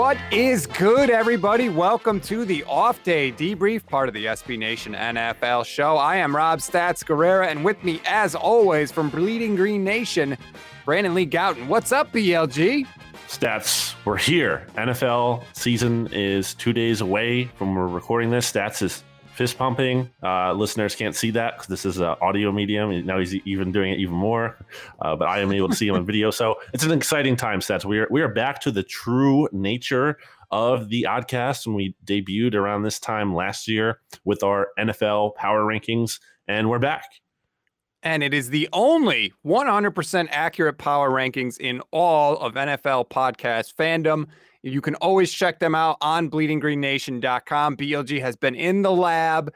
What is good, everybody? Welcome to the off day debrief, part of the SB Nation NFL show. I am Rob Stats Guerrera, and with me, as always, from Bleeding Green Nation, Brandon Lee Gowton. What's up, BLG? Stats, we're here. NFL season is two days away from we're recording this. Stats is fist pumping. Uh, listeners can't see that because this is an audio medium. Now he's even doing it even more, uh, but I am able to see him on video. So it's an exciting time, stats. We are we are back to the true nature of the Oddcast when we debuted around this time last year with our NFL power rankings, and we're back. And it is the only 100% accurate power rankings in all of NFL podcast fandom. You can always check them out on bleedinggreennation.com. BLG has been in the lab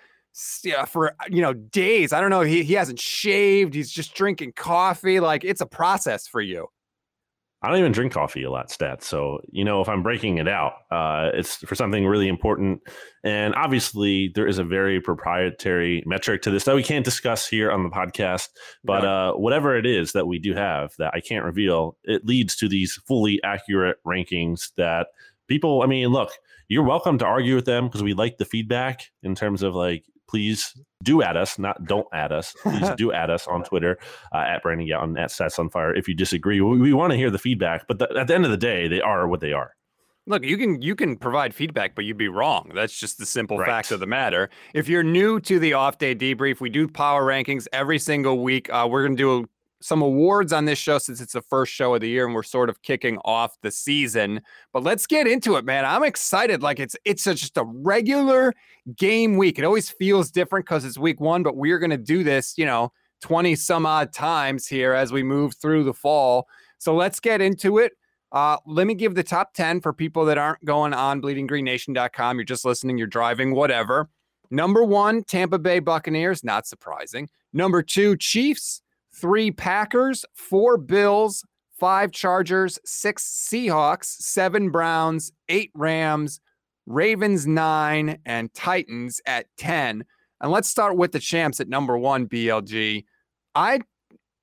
for you know days. I don't know. He, he hasn't shaved. He's just drinking coffee. Like it's a process for you. I don't even drink coffee a lot, stats. So, you know, if I'm breaking it out, uh, it's for something really important. And obviously, there is a very proprietary metric to this that we can't discuss here on the podcast. But uh, whatever it is that we do have that I can't reveal, it leads to these fully accurate rankings that people, I mean, look, you're welcome to argue with them because we like the feedback in terms of like please do add us, not don't add us. Please do add us on Twitter uh, at Brandon Gowton at Stats on Fire if you disagree. We, we want to hear the feedback, but the, at the end of the day, they are what they are. Look, you can you can provide feedback, but you'd be wrong. That's just the simple right. fact of the matter. If you're new to the off day debrief, we do power rankings every single week. Uh, we're gonna do some awards on this show since it's the first show of the year and we're sort of kicking off the season. But let's get into it, man. I'm excited. Like it's it's a, just a regular game week. It always feels different because it's week one, but we're gonna do this, you know, 20 some odd times here as we move through the fall. So let's get into it. Uh, let me give the top 10 for people that aren't going on bleedinggreennation.com. You're just listening, you're driving, whatever. Number one, Tampa Bay Buccaneers, not surprising. Number two, Chiefs three Packers, four Bills, five Chargers, six Seahawks, seven Browns, eight Rams, Ravens nine, and Titans at 10. And let's start with the champs at number one, BLG. I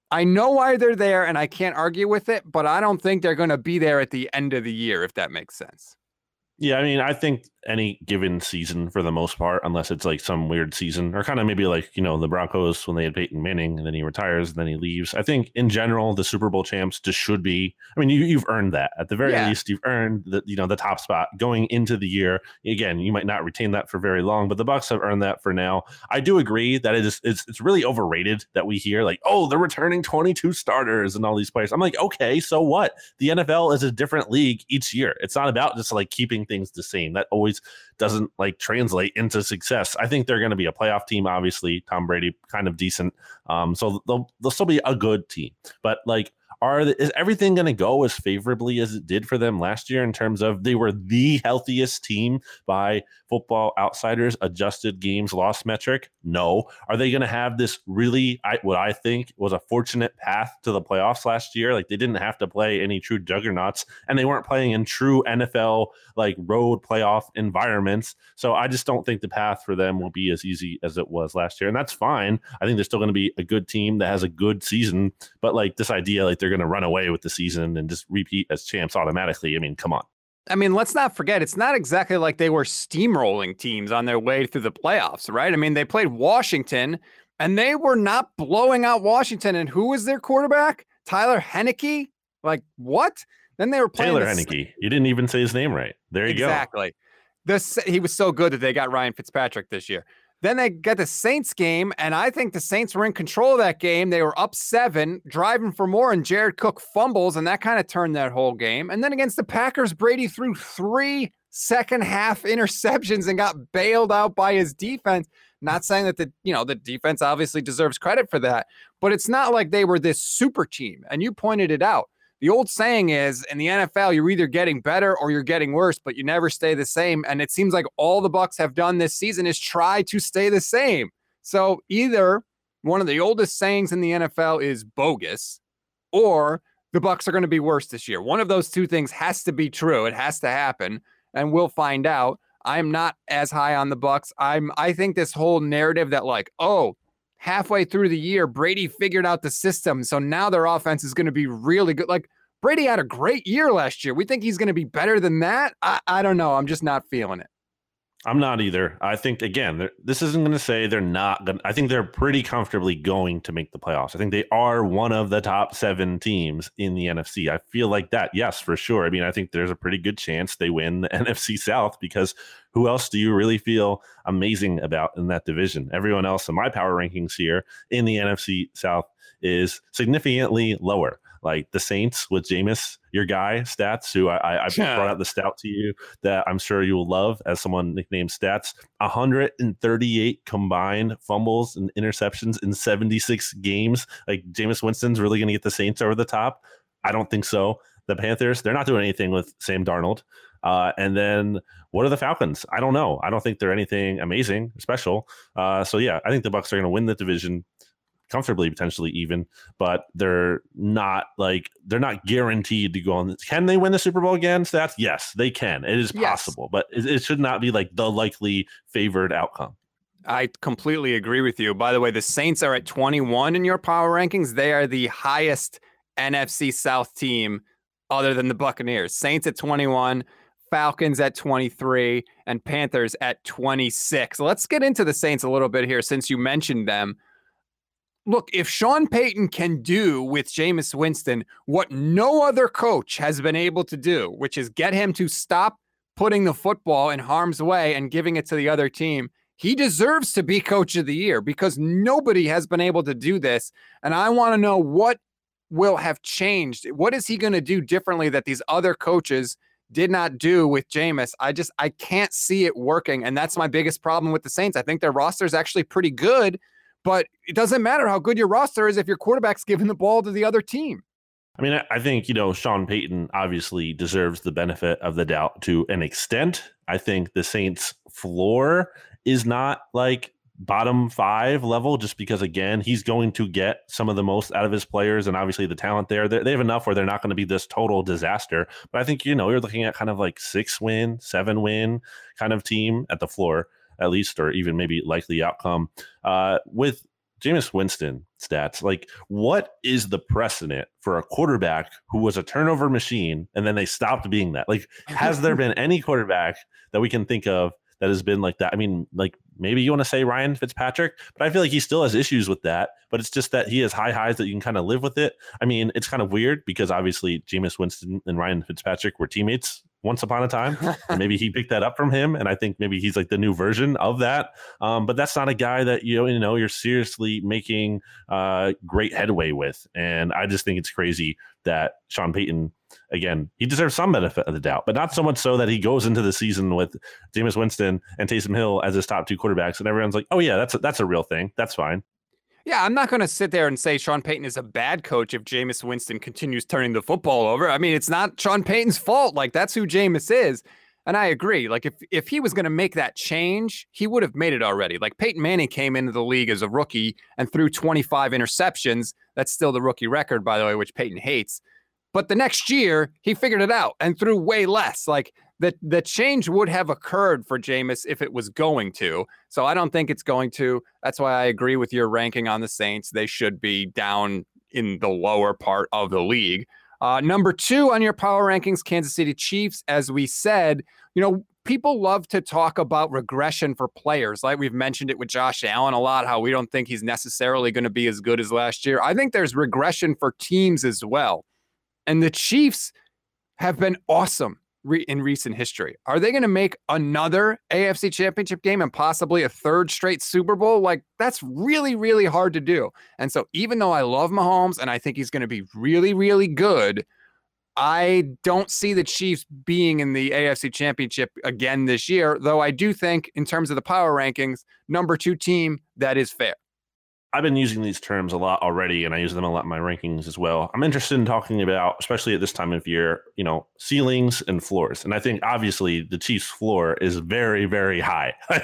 I know why they're there and I can't argue with it, but I don't think they're going to be there at the end of the year, if that makes sense. Yeah, I mean, I think any given season for the most part, unless it's like some weird season or kind of maybe like, you know, the Broncos when they had Peyton Manning and then he retires and then he leaves. I think in general, the Super Bowl champs just should be, I mean, you, you've earned that at the very yeah. least. You've earned the, you know, the top spot going into the year. Again, you might not retain that for very long, but the Bucs have earned that for now. I do agree that it is, it's, it's really overrated that we hear like, oh, they're returning 22 starters and all these players. I'm like, okay, so what? The NFL is a different league each year. It's not about just like keeping things the same. That always doesn't like translate into success. I think they're going to be a playoff team. Obviously, Tom Brady kind of decent, um, so they'll they'll still be a good team. But like are is everything going to go as favorably as it did for them last year in terms of they were the healthiest team by football outsiders adjusted games loss metric? No. Are they going to have this really I, what i think was a fortunate path to the playoffs last year? Like they didn't have to play any true juggernauts and they weren't playing in true nfl like road playoff environments. So i just don't think the path for them will be as easy as it was last year and that's fine. I think they're still going to be a good team that has a good season but like this idea like they're going to run away with the season and just repeat as champs automatically. I mean, come on. I mean, let's not forget, it's not exactly like they were steamrolling teams on their way through the playoffs, right? I mean, they played Washington and they were not blowing out Washington. And who was their quarterback? Tyler Henneke? Like, what? Then they were playing Taylor Heinicke. You didn't even say his name right. There you exactly. go. Exactly. This he was so good that they got Ryan Fitzpatrick this year. Then they get the Saints game, and I think the Saints were in control of that game. They were up seven, driving for more, and Jared Cook fumbles, and that kind of turned that whole game. And then against the Packers, Brady threw three second half interceptions and got bailed out by his defense. Not saying that the you know the defense obviously deserves credit for that, but it's not like they were this super team. And you pointed it out. The old saying is in the NFL, you're either getting better or you're getting worse, but you never stay the same. And it seems like all the Bucs have done this season is try to stay the same. So either one of the oldest sayings in the NFL is bogus, or the Bucs are going to be worse this year. One of those two things has to be true. It has to happen, and we'll find out. I'm not as high on the Bucs. I'm I think this whole narrative that like, oh, halfway through the year, Brady figured out the system. So now their offense is going to be really good. Like Brady had a great year last year. We think he's going to be better than that. I, I don't know. I'm just not feeling it. I'm not either. I think again, this isn't going to say they're not going. I think they're pretty comfortably going to make the playoffs. I think they are one of the top seven teams in the NFC. I feel like that, yes, for sure. I mean, I think there's a pretty good chance they win the NFC South because who else do you really feel amazing about in that division? Everyone else in my power rankings here in the NFC South is significantly lower like the Saints with Jameis, your guy, Stats, who I, I yeah. brought out the stout to you that I'm sure you will love as someone nicknamed Stats. 138 combined fumbles and interceptions in 76 games. Like Jameis Winston's really going to get the Saints over the top. I don't think so. The Panthers, they're not doing anything with Sam Darnold. Uh, and then what are the Falcons? I don't know. I don't think they're anything amazing, special. Uh, so yeah, I think the Bucs are going to win the division comfortably, potentially even, but they're not like they're not guaranteed to go on. Can they win the Super Bowl again? Stats? Yes, they can. It is possible, yes. but it, it should not be like the likely favored outcome. I completely agree with you. By the way, the Saints are at 21 in your power rankings. They are the highest NFC South team other than the Buccaneers. Saints at 21, Falcons at 23, and Panthers at 26. Let's get into the Saints a little bit here since you mentioned them look, if Sean Payton can do with Jameis Winston what no other coach has been able to do, which is get him to stop putting the football in harm's way and giving it to the other team, he deserves to be coach of the year because nobody has been able to do this. And I want to know what will have changed. What is he going to do differently that these other coaches did not do with Jameis? I just I can't see it working. And that's my biggest problem with the Saints. I think their roster is actually pretty good but it doesn't matter how good your roster is if your quarterback's giving the ball to the other team. I mean, I think, you know, Sean Payton obviously deserves the benefit of the doubt to an extent. I think the Saints' floor is not like bottom five level just because, again, he's going to get some of the most out of his players and obviously the talent there. They have enough where they're not going to be this total disaster. But I think, you know, you're looking at kind of like six win, seven win kind of team at the floor at least, or even maybe likely outcome. Uh, with Jameis Winston stats, like what is the precedent for a quarterback who was a turnover machine and then they stopped being that? Like, has there been any quarterback that we can think of that has been like that? I mean, like maybe you want to say Ryan Fitzpatrick, but I feel like he still has issues with that. But it's just that he has high highs that you can kind of live with it. I mean, it's kind of weird because obviously Jameis Winston and Ryan Fitzpatrick were teammates once upon a time. maybe he picked that up from him, and I think maybe he's like the new version of that. Um, but that's not a guy that you know, you know you're seriously making uh, great headway with, and I just think it's crazy that Sean Payton. Again, he deserves some benefit of the doubt, but not so much so that he goes into the season with Jameis Winston and Taysom Hill as his top two quarterbacks, and everyone's like, "Oh yeah, that's a, that's a real thing. That's fine." Yeah, I'm not going to sit there and say Sean Payton is a bad coach if Jameis Winston continues turning the football over. I mean, it's not Sean Payton's fault. Like that's who Jameis is. And I agree. Like if if he was going to make that change, he would have made it already. Like Peyton Manning came into the league as a rookie and threw 25 interceptions. That's still the rookie record, by the way, which Peyton hates. But the next year, he figured it out and threw way less. Like the the change would have occurred for Jameis if it was going to. So I don't think it's going to. That's why I agree with your ranking on the Saints. They should be down in the lower part of the league. Uh, number two on your power rankings, Kansas City Chiefs. As we said, you know, people love to talk about regression for players. Like we've mentioned it with Josh Allen a lot, how we don't think he's necessarily going to be as good as last year. I think there's regression for teams as well. And the Chiefs have been awesome re- in recent history. Are they going to make another AFC championship game and possibly a third straight Super Bowl? Like, that's really, really hard to do. And so, even though I love Mahomes and I think he's going to be really, really good, I don't see the Chiefs being in the AFC championship again this year, though I do think, in terms of the power rankings, number two team, that is fair. I've been using these terms a lot already, and I use them a lot in my rankings as well. I'm interested in talking about, especially at this time of year, you know, ceilings and floors. And I think obviously the Chiefs' floor is very, very high. like,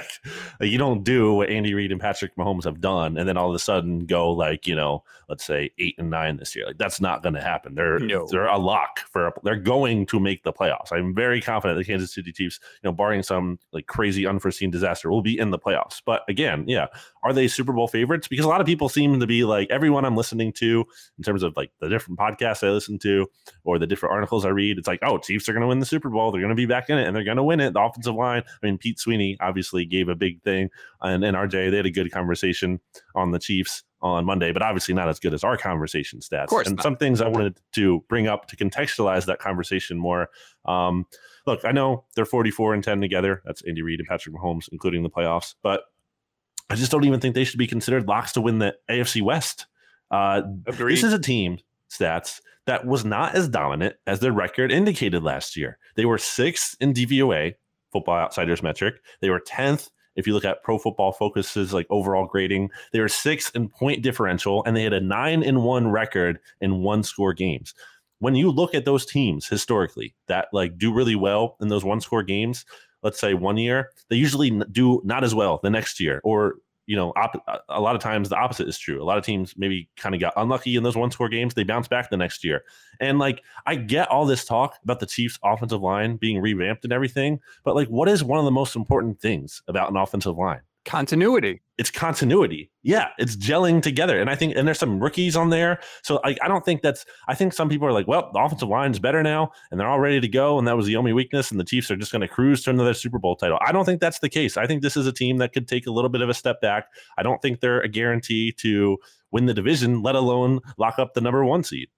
you don't do what Andy Reid and Patrick Mahomes have done, and then all of a sudden go like, you know, let's say eight and nine this year. Like that's not going to happen. They're no. they're a lock for. They're going to make the playoffs. I'm very confident the Kansas City Chiefs, you know, barring some like crazy unforeseen disaster, will be in the playoffs. But again, yeah, are they Super Bowl favorites? Because a lot of people seem to be like everyone I'm listening to in terms of like the different podcasts I listen to or the different articles I read. It's like, oh, Chiefs are going to win the Super Bowl. They're going to be back in it and they're going to win it. The offensive line. I mean, Pete Sweeney obviously gave a big thing, and, and RJ they had a good conversation on the Chiefs on Monday, but obviously not as good as our conversation stats. Of course and not. some things I wanted to bring up to contextualize that conversation more. Um, look, I know they're 44 and 10 together. That's Andy Reid and Patrick Mahomes, including the playoffs, but I just don't even think they should be considered locks to win the AFC West. Uh, this is a team stats that was not as dominant as their record indicated last year. They were sixth in DVOA, Football Outsiders metric. They were tenth if you look at Pro Football Focus's like overall grading. They were sixth in point differential, and they had a nine in one record in one score games. When you look at those teams historically that like do really well in those one score games, let's say one year, they usually do not as well the next year, or you know, op- uh, a lot of times the opposite is true. A lot of teams maybe kind of got unlucky in those one score games. They bounce back the next year. And like, I get all this talk about the Chiefs' offensive line being revamped and everything, but like, what is one of the most important things about an offensive line? Continuity. It's continuity. Yeah, it's gelling together. And I think, and there's some rookies on there. So I, I don't think that's, I think some people are like, well, the offensive line is better now and they're all ready to go. And that was the only weakness. And the Chiefs are just going to cruise to another Super Bowl title. I don't think that's the case. I think this is a team that could take a little bit of a step back. I don't think they're a guarantee to win the division, let alone lock up the number one seed.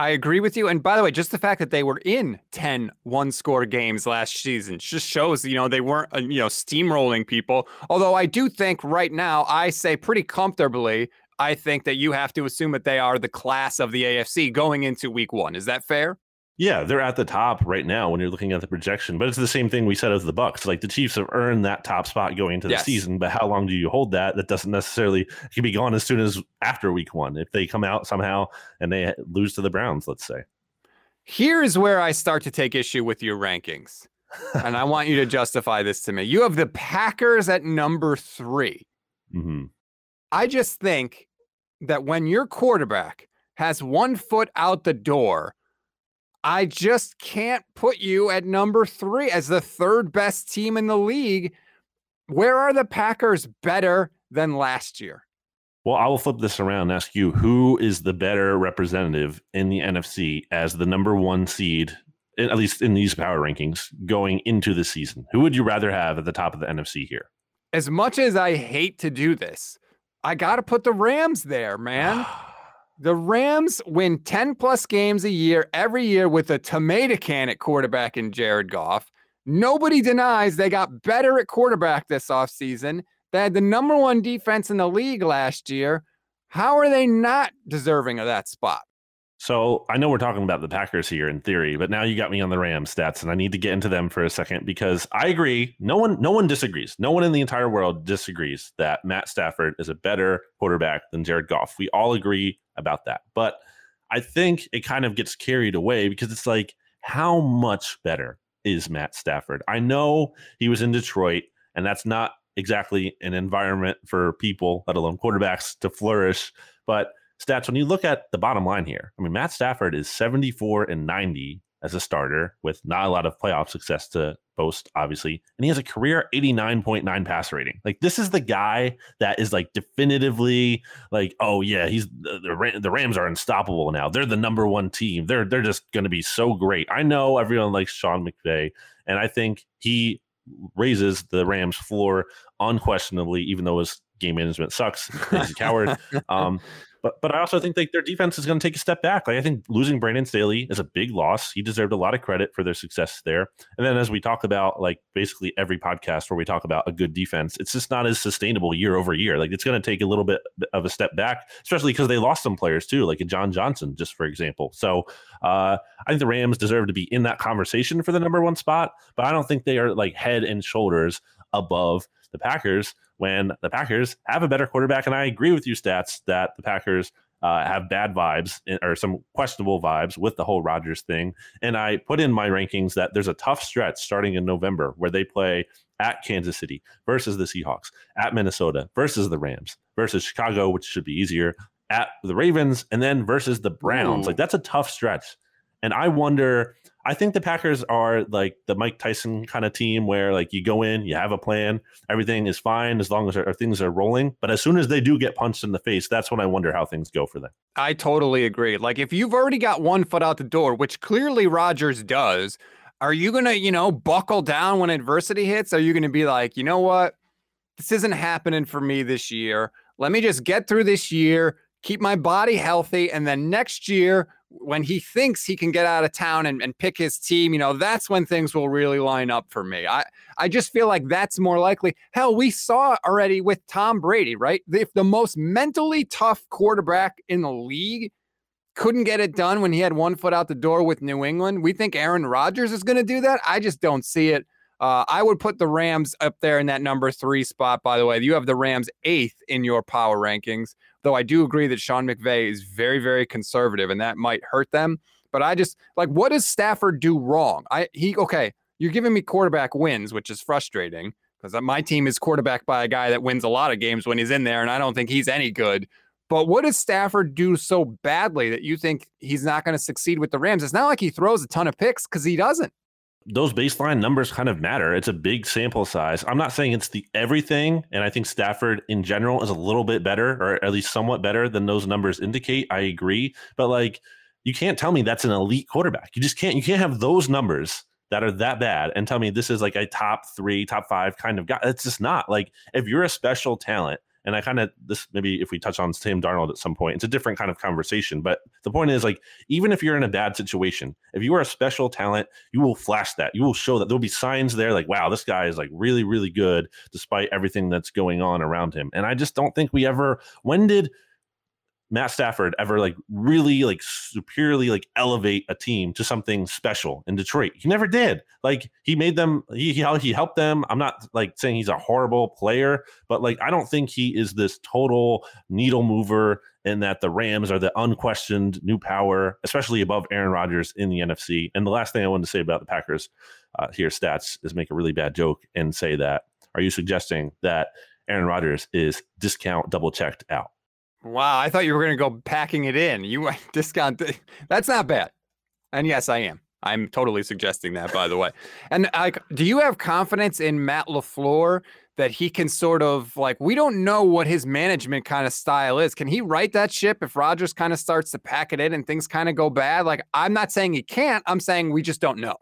I agree with you. And by the way, just the fact that they were in 10 one score games last season just shows, you know, they weren't, uh, you know, steamrolling people. Although I do think right now, I say pretty comfortably, I think that you have to assume that they are the class of the AFC going into week one. Is that fair? Yeah, they're at the top right now when you're looking at the projection. But it's the same thing we said of the Bucs. Like the Chiefs have earned that top spot going into the yes. season, but how long do you hold that? That doesn't necessarily can be gone as soon as after week one if they come out somehow and they lose to the Browns, let's say. Here's where I start to take issue with your rankings. and I want you to justify this to me. You have the Packers at number 3 mm-hmm. I just think that when your quarterback has one foot out the door I just can't put you at number three as the third best team in the league. Where are the Packers better than last year? Well, I will flip this around and ask you who is the better representative in the NFC as the number one seed, at least in these power rankings, going into the season? Who would you rather have at the top of the NFC here? As much as I hate to do this, I got to put the Rams there, man. The Rams win 10 plus games a year every year with a tomato can at quarterback in Jared Goff. Nobody denies they got better at quarterback this offseason. They had the number one defense in the league last year. How are they not deserving of that spot? So I know we're talking about the Packers here in theory, but now you got me on the Rams stats, and I need to get into them for a second because I agree. No one, no one disagrees. No one in the entire world disagrees that Matt Stafford is a better quarterback than Jared Goff. We all agree about that. But I think it kind of gets carried away because it's like, how much better is Matt Stafford? I know he was in Detroit, and that's not exactly an environment for people, let alone quarterbacks, to flourish. But stats, when you look at the bottom line here, I mean, Matt Stafford is 74 and 90 as a starter with not a lot of playoff success to boast, obviously. And he has a career 89.9 pass rating. Like, this is the guy that is like definitively like, oh, yeah, he's the, the, the Rams are unstoppable now. They're the number one team. They're, they're just going to be so great. I know everyone likes Sean McVay, and I think he raises the Rams floor unquestionably, even though his game management sucks. He's a coward. Um, But but I also think like their defense is going to take a step back. Like I think losing Brandon Staley is a big loss. He deserved a lot of credit for their success there. And then as we talk about like basically every podcast where we talk about a good defense, it's just not as sustainable year over year. Like it's going to take a little bit of a step back, especially because they lost some players too, like John Johnson, just for example. So uh, I think the Rams deserve to be in that conversation for the number one spot, but I don't think they are like head and shoulders above the Packers when the Packers have a better quarterback. And I agree with you, stats, that the Packers uh, have bad vibes or some questionable vibes with the whole Rodgers thing. And I put in my rankings that there's a tough stretch starting in November where they play at Kansas City versus the Seahawks, at Minnesota versus the Rams, versus Chicago, which should be easier, at the Ravens, and then versus the Browns. Ooh. Like that's a tough stretch. And I wonder I think the Packers are like the Mike Tyson kind of team where like you go in, you have a plan, everything is fine as long as our, things are rolling. But as soon as they do get punched in the face, that's when I wonder how things go for them. I totally agree. Like if you've already got one foot out the door, which clearly Rodgers does, are you to, you know, buckle down when adversity hits? Are you to be like, you know what? This isn't happening for me this year. Let me just get through this year, keep my body healthy, and then next year when he thinks he can get out of town and, and pick his team, you know, that's when things will really line up for me. I, I just feel like that's more likely. Hell, we saw already with Tom Brady, right? If the most mentally tough quarterback in the league couldn't get it done when he had one foot out the door with New England, we think Aaron Rodgers is going to do that. I just don't see it. Uh, I would put the Rams up there in that number three spot, by the way. You have the Rams eighth in your power rankings, though I do agree that Sean McVay is very, very conservative and that might hurt them. But I just like, what does Stafford do wrong? I, he, okay, you're giving me quarterback wins, which is frustrating because my team is quarterback by a guy that wins a lot of games when he's in there, and I don't think he's any good. But what does Stafford do so badly that you think he's not going to succeed with the Rams? It's not like he throws a ton of picks because he doesn't those baseline numbers kind of matter. It's a big sample size. I'm not saying it's the everything, and I think Stafford in general is a little bit better, or at least somewhat better than those numbers indicate. I agree, but like you can't tell me that's an elite quarterback. You just can't. You can't have those numbers that are that bad and tell me this is like a top three, top five kind of guy. It's just not like if you're a special talent and I kind of this maybe if we touch on Sam Darnold at some point, it's a different kind of conversation. But the point is like even if you're in a bad situation, if you are a special talent, you will flash that. You will show that there'll be signs there like, wow, this guy is like really, really good despite everything that's going on around him. And I just don't think we ever when did Matt Stafford ever like really like superiorly like elevate a team to something special in Detroit. He never did. Like he made them he he helped them. I'm not like saying he's a horrible player, but like I don't think he is this total needle mover and that the Rams are the unquestioned new power, especially above Aaron Rodgers in the NFC. And the last thing I wanted to say about the Packers uh, here stats is make a really bad joke and say that are you suggesting that Aaron Rodgers is discount double checked out? Wow, I thought you were going to go packing it in. You discount. That's not bad. And yes, I am. I'm totally suggesting that, by the way. And like, do you have confidence in Matt LaFleur that he can sort of like? We don't know what his management kind of style is. Can he write that ship if Rodgers kind of starts to pack it in and things kind of go bad? Like, I'm not saying he can't. I'm saying we just don't know.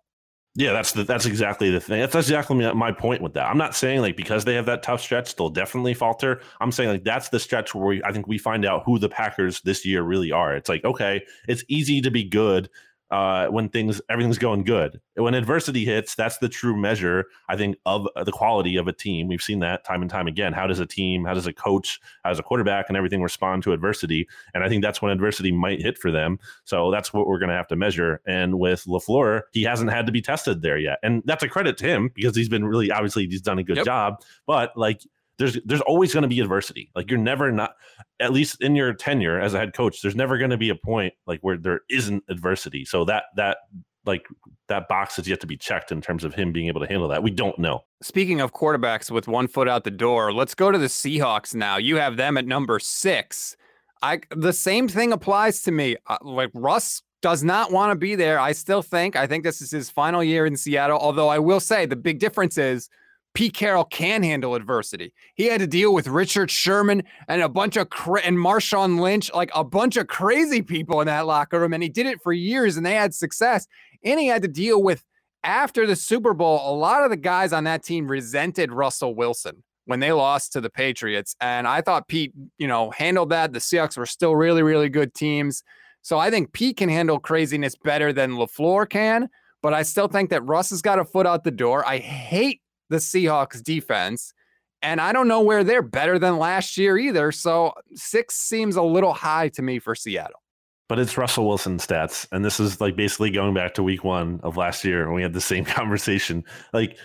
Yeah, that's the, that's exactly the thing. That's exactly my point with that. I'm not saying like because they have that tough stretch, they'll definitely falter. I'm saying like that's the stretch where we, I think we find out who the Packers this year really are. It's like okay, it's easy to be good uh, when things everything's going good. When adversity hits, that's the true measure, I think, of the quality of a team. We've seen that time and time again. How does a team, how does a coach, how does a quarterback, and everything respond to adversity? And I think that's when adversity might hit for them. So that's what we're going to have to measure. And with LaFleur, he hasn't had to be tested there yet, and that's a credit to him because he's been really obviously he's done a good yep. job. But like there's there's always going to be adversity. Like you're never not at least in your tenure as a head coach, there's never going to be a point like where there isn't adversity. So that that like that box is yet to be checked in terms of him being able to handle that. We don't know. Speaking of quarterbacks with one foot out the door, let's go to the Seahawks now. You have them at number 6. I the same thing applies to me. Uh, like Russ does not want to be there. I still think I think this is his final year in Seattle, although I will say the big difference is Pete Carroll can handle adversity. He had to deal with Richard Sherman and a bunch of cra- and Marshawn Lynch, like a bunch of crazy people in that locker room, and he did it for years, and they had success. And he had to deal with after the Super Bowl. A lot of the guys on that team resented Russell Wilson. when they lost to the Patriots. And I thought Pete, you know, handled that. The Seahawks were still really, really good teams. So I think Pete can handle craziness better than LaFleur can. But I still think that Russ has got a foot out the door. I hate the Seahawks defense. And I don't know where they're better than last year either. So six seems a little high to me for Seattle. But it's Russell Wilson stats. And this is like basically going back to week one of last year. And we had the same conversation. Like,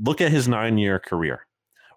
look at his nine year career.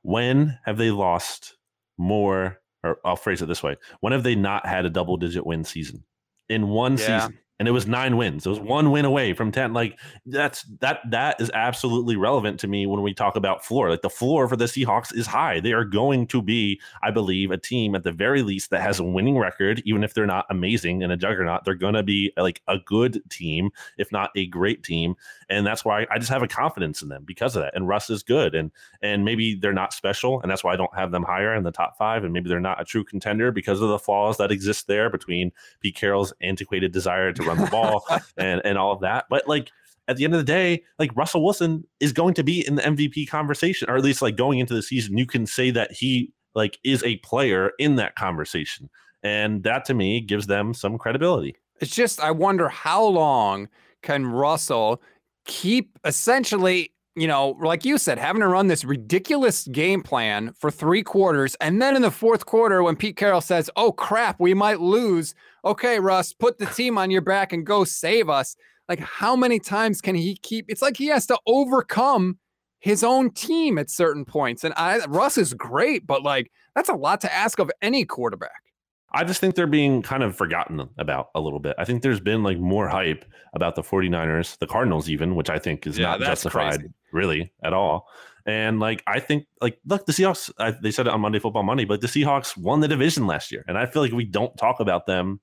When have they lost more? Or I'll phrase it this way when have they not had a double digit win season? In one yeah. season and it was nine wins. It was one win away from 10. Like that's that that is absolutely relevant to me when we talk about floor. Like the floor for the Seahawks is high. They are going to be, I believe, a team at the very least that has a winning record, even if they're not amazing and a juggernaut. They're going to be like a good team, if not a great team. And that's why I just have a confidence in them because of that. And Russ is good. And and maybe they're not special, and that's why I don't have them higher in the top five. And maybe they're not a true contender because of the flaws that exist there between Pete Carroll's antiquated desire to run the ball and and all of that. But like at the end of the day, like Russell Wilson is going to be in the MVP conversation, or at least like going into the season, you can say that he like is a player in that conversation. And that to me gives them some credibility. It's just I wonder how long can Russell keep essentially you know, like you said, having to run this ridiculous game plan for three quarters. And then in the fourth quarter, when Pete Carroll says, Oh crap, we might lose. Okay, Russ, put the team on your back and go save us. Like, how many times can he keep? It's like he has to overcome his own team at certain points. And I, Russ is great, but like, that's a lot to ask of any quarterback. I just think they're being kind of forgotten about a little bit. I think there's been like more hype about the 49ers, the Cardinals, even, which I think is yeah, not justified crazy. really at all. And like, I think, like, look, the Seahawks, I, they said it on Monday Football Monday, but the Seahawks won the division last year. And I feel like we don't talk about them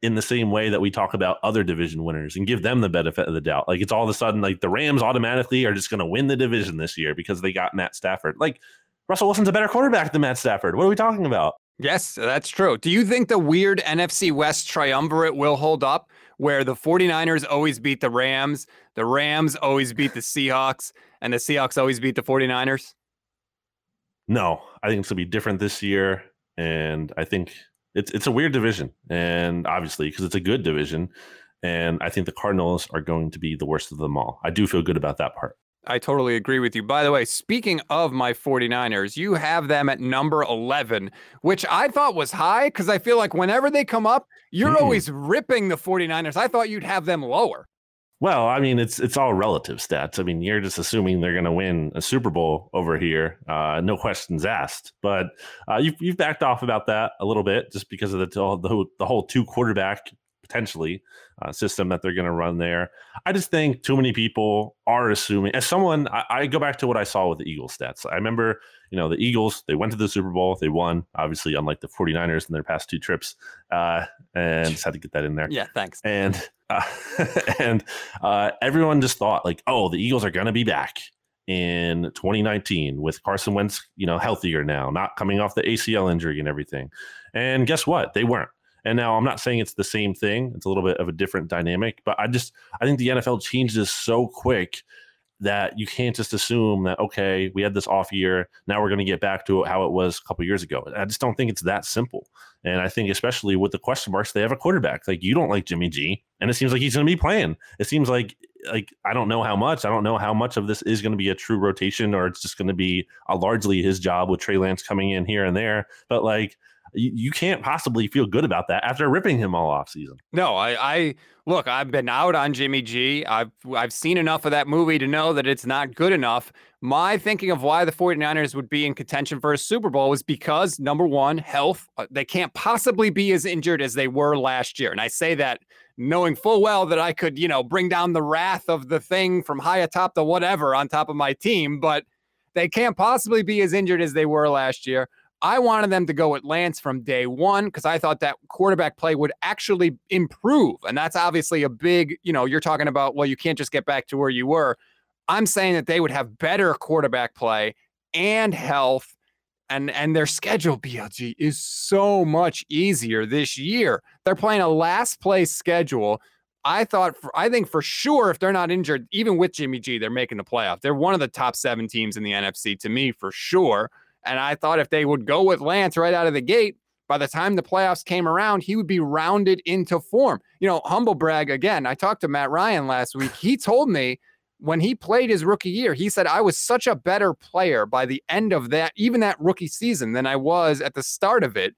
in the same way that we talk about other division winners and give them the benefit of the doubt. Like, it's all of a sudden like the Rams automatically are just going to win the division this year because they got Matt Stafford. Like, Russell Wilson's a better quarterback than Matt Stafford. What are we talking about? Yes, that's true. Do you think the weird NFC West triumvirate will hold up where the 49ers always beat the Rams, the Rams always beat the Seahawks, and the Seahawks always beat the 49ers? No, I think it's going to be different this year. And I think it's, it's a weird division. And obviously, because it's a good division. And I think the Cardinals are going to be the worst of them all. I do feel good about that part. I totally agree with you. By the way, speaking of my 49ers, you have them at number 11, which I thought was high because I feel like whenever they come up, you're mm. always ripping the 49ers. I thought you'd have them lower. Well, I mean, it's it's all relative stats. I mean, you're just assuming they're going to win a Super Bowl over here, uh, no questions asked. But uh, you've you've backed off about that a little bit just because of the the, the whole two quarterback potentially uh, system that they're going to run there. I just think too many people are assuming. As someone, I, I, go back to what I saw with the Eagles stats. I remember, you know, the Eagles, they went to the Super Bowl, they won, obviously, unlike the 49ers in their past two trips. Uh, and just had to get that in there. Yeah, thanks. And, uh, and uh, everyone just thought, like, oh, the Eagles are going to be back in 2019 with Carson Wentz, you know, healthier now, not coming off the ACL injury and everything. And guess what? They weren't. And now I'm not saying it's the same thing. It's a little bit of a different dynamic, but I just I think the NFL changes so quick that you can't just assume that okay, we had this off year, now we're going to get back to how it was a couple years ago. I just don't think it's that simple. And I think especially with the question marks, they have a quarterback. Like you don't like Jimmy G, and it seems like he's going to be playing. It seems like like I don't know how much. I don't know how much of this is going to be a true rotation or it's just going to be largely his job with Trey Lance coming in here and there. But like you, you can't possibly feel good about that after ripping him all off season. No, I, I look, I've been out on Jimmy G. I've I've seen enough of that movie to know that it's not good enough. My thinking of why the 49ers would be in contention for a Super Bowl was because number one, health. Uh, they can't possibly be as injured as they were last year. And I say that knowing full well that I could, you know, bring down the wrath of the thing from high atop to whatever on top of my team, but they can't possibly be as injured as they were last year. I wanted them to go with Lance from day one because I thought that quarterback play would actually improve. And that's obviously a big, you know, you're talking about, well, you can't just get back to where you were. I'm saying that they would have better quarterback play and health. And, and their schedule, BLG, is so much easier this year. They're playing a last place schedule. I thought, for, I think for sure, if they're not injured, even with Jimmy G, they're making the playoff. They're one of the top seven teams in the NFC to me, for sure And I thought if they would go with Lance right out of the gate, by the time the playoffs came around, he would be rounded into form. You know, humble brag again. I talked to Matt Ryan last week. He told me when he played his rookie year, he said, I was such a better player by the end of that, even that rookie season, than I was at the start of it.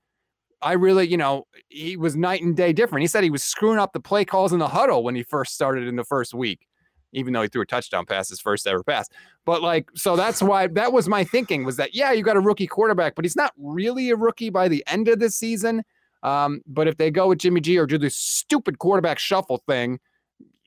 I really, you know, he was night and day different. He said he was screwing up the play calls in the huddle when he first started in the first week, even though he threw a touchdown pass, his first ever pass. But like, so that's why that was my thinking was that, yeah, you got a rookie quarterback, but he's not really a rookie by the end of the season. Um, but if they go with Jimmy G or do this stupid quarterback shuffle thing,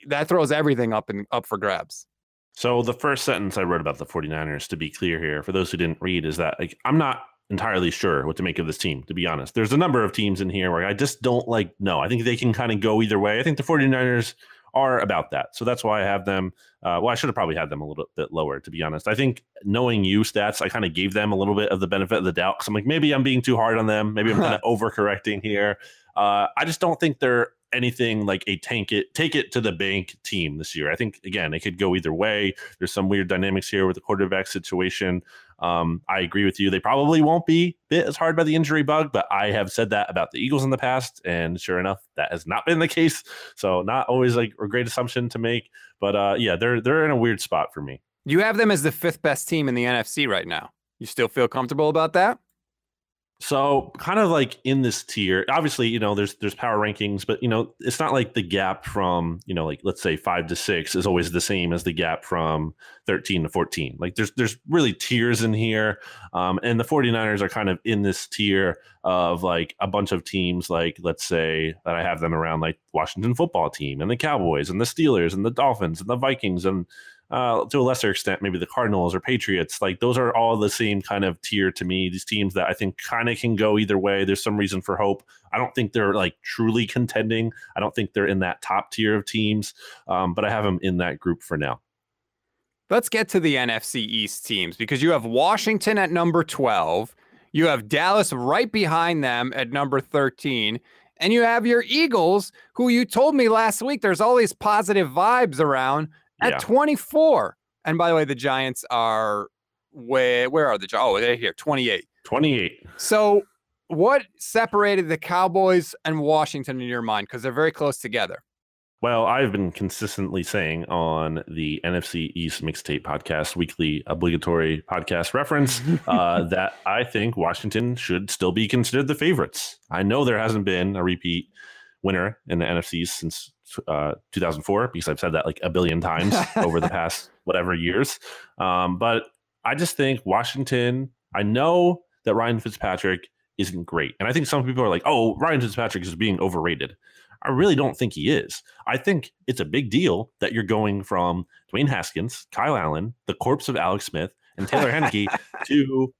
that throws everything up and up for grabs. So the first sentence I wrote about the 49ers, to be clear here, for those who didn't read, is that like I'm not entirely sure what to make of this team, to be honest. There's a number of teams in here where I just don't like no. I think they can kind of go either way. I think the 49ers are about that. So that's why I have them. Uh, well, I should have probably had them a little bit lower, to be honest. I think knowing you stats, I kind of gave them a little bit of the benefit of the doubt because I'm like, maybe I'm being too hard on them. Maybe I'm kind of overcorrecting here. Uh, I just don't think they're anything like a tank it take it to the bank team this year. I think again it could go either way. There's some weird dynamics here with the quarterback situation. Um, I agree with you. They probably won't be bit as hard by the injury bug, but I have said that about the Eagles in the past, and sure enough, that has not been the case. So not always like a great assumption to make, but uh, yeah, they're they're in a weird spot for me. You have them as the fifth best team in the NFC right now. You still feel comfortable about that? So kind of like in this tier, obviously, you know, there's there's power rankings, but you know, it's not like the gap from, you know, like let's say five to six is always the same as the gap from 13 to 14. Like there's there's really tiers in here. Um, and the 49ers are kind of in this tier of like a bunch of teams, like let's say that I have them around like Washington football team and the Cowboys and the Steelers and the Dolphins and the Vikings and uh, to a lesser extent, maybe the Cardinals or Patriots. Like those are all the same kind of tier to me. These teams that I think kind of can go either way. There's some reason for hope. I don't think they're like truly contending. I don't think they're in that top tier of teams, um, but I have them in that group for now. Let's get to the NFC East teams because you have Washington at number 12. You have Dallas right behind them at number 13. And you have your Eagles, who you told me last week there's all these positive vibes around at yeah. 24. And by the way, the Giants are where where are the Giants? Oh, they're here, 28. 28. So what separated the Cowboys and Washington in your mind? Because they're very close together. Well, I've been consistently saying on the NFC East Mixtape podcast, weekly obligatory podcast reference, uh, that I think Washington should still be considered the favorites. I know there hasn't been a repeat winner in the NFC since uh, 2004 because I've said that like a billion times over the past whatever years. Um, but I just think Washington, I know that Ryan Fitzpatrick isn't great. And I think some people are like, oh, Ryan Fitzpatrick is being overrated. I really don't think he is. I think it's a big deal that you're going from Dwayne Haskins, Kyle Allen, the corpse of Alex Smith, and Taylor Heinicke to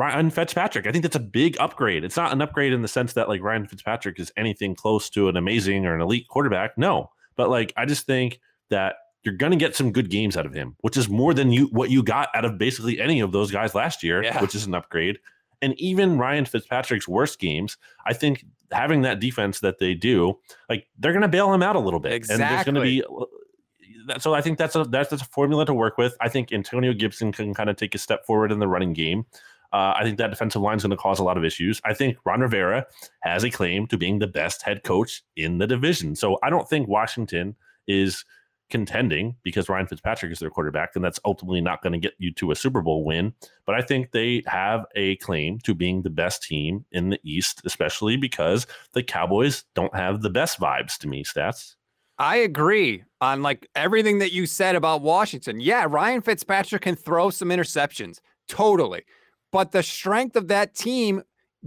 Ryan Fitzpatrick. I think that's a big upgrade. It's not an upgrade in the sense that like Ryan Fitzpatrick is anything close to an amazing or an elite quarterback. No, but like I just think that you're going to get some good games out of him, which is more than you what you got out of basically any of those guys last year, yeah. which is an upgrade. And even Ryan Fitzpatrick's worst games, I think having that defense that they do, like they're going to bail him out a little bit, exactly. and there's going to be. So I think that's a that's, that's a formula to work with. I think Antonio Gibson can kind of take a step forward in the running game. Uh, I think that defensive line is going to cause a lot of issues. I think Ron Rivera has a claim to being the best head coach in the division. So I don't think Washington is contending because Ryan Fitzpatrick is their quarterback, and that's ultimately not going to get you to a Super Bowl win. But I think they have a claim to being the best team in the East, especially because the Cowboys don't have the best vibes to me, stats. I agree on like everything that you said about Washington. Yeah, Ryan Fitzpatrick can throw some interceptions. Totally but the strength of that team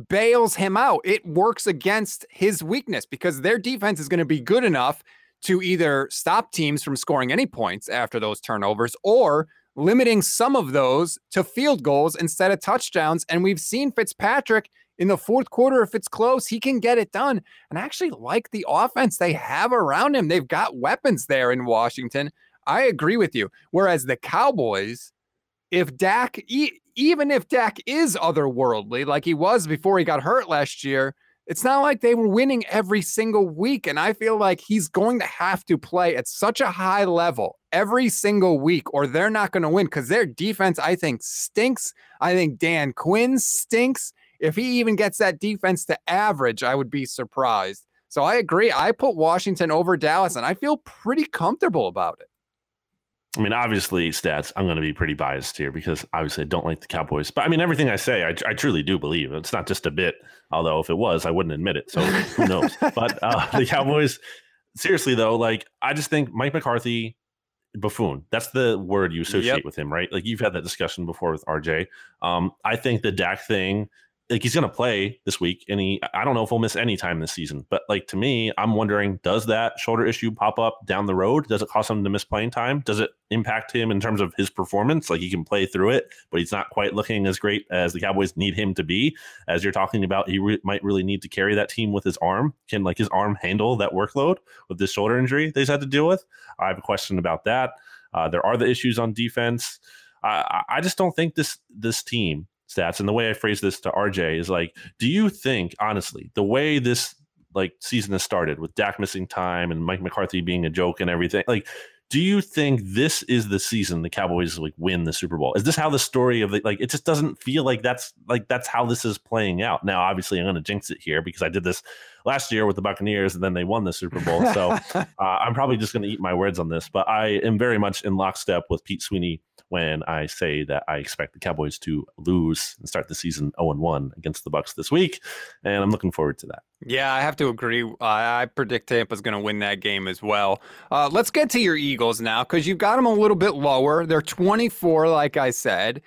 bails him out. It works against his weakness because their defense is going to be good enough to either stop teams from scoring any points after those turnovers or limiting some of those to field goals instead of touchdowns. And we've seen Fitzpatrick in the fourth quarter, if it's close, he can get it done. And I actually like the offense they have around him. They've got weapons there in Washington. I agree with you. Whereas the Cowboys, if Dak, even if Dak is otherworldly, like he was before he got hurt last year, It's not like they were winning every single week. And I feel like he's going to have to play at such a high level every single week, or they're not going to win because their defense, I think, stinks. I think Dan Quinn stinks. If he even gets that defense to average, I would be surprised. So I agree. I put Washington over Dallas, and I feel pretty comfortable about it. I mean, obviously, stats. I'm going to be pretty biased here because obviously I don't like the Cowboys. But I mean, everything I say, I, I truly do believe. It's not just a bit. Although if it was, I wouldn't admit it. So who knows? but uh, the Cowboys, seriously though, like I just think Mike McCarthy, buffoon. That's the word you associate yep. with him, right? Like you've had that discussion before with RJ. Um, I think the Dak thing like he's going to play this week and he i don't know if he'll miss any time this season but like to me i'm wondering does that shoulder issue pop up down the road? Does it cause him to miss playing time? Does it impact him in terms of his performance? Like he can play through it but he's not quite looking as great as the cowboys need him to be. As you're talking about he re- might really need to carry that team with his arm. Can like his arm handle that workload with this shoulder injury they had to deal with? I have a question about that. Uh, there are the issues on defense. I, I just don't think this this team stats. And the way I phrase this to RJ is like, do you think, honestly, the way this like season has started with Dak missing time and Mike McCarthy being a joke and everything, like, do you think this is the season the Cowboys like win the Super Bowl? Is this how the story of the like it just doesn't feel like that's like that's how this is playing out. Now, obviously, I'm going to jinx it here because I did this last year with the Buccaneers and then they won the Super Bowl. So uh, I'm probably just going to eat my words on this, but I am very much in lockstep with Pete Sweeney when I say that I expect the Cowboys to lose and start the season 0 1 against the Bucs this week, and I'm looking forward to that. Yeah, I have to agree. I predict Tampa's going to win that game as well. Uh, let's get to your Eagles now because you've got them a little bit lower. They're 24, like I said,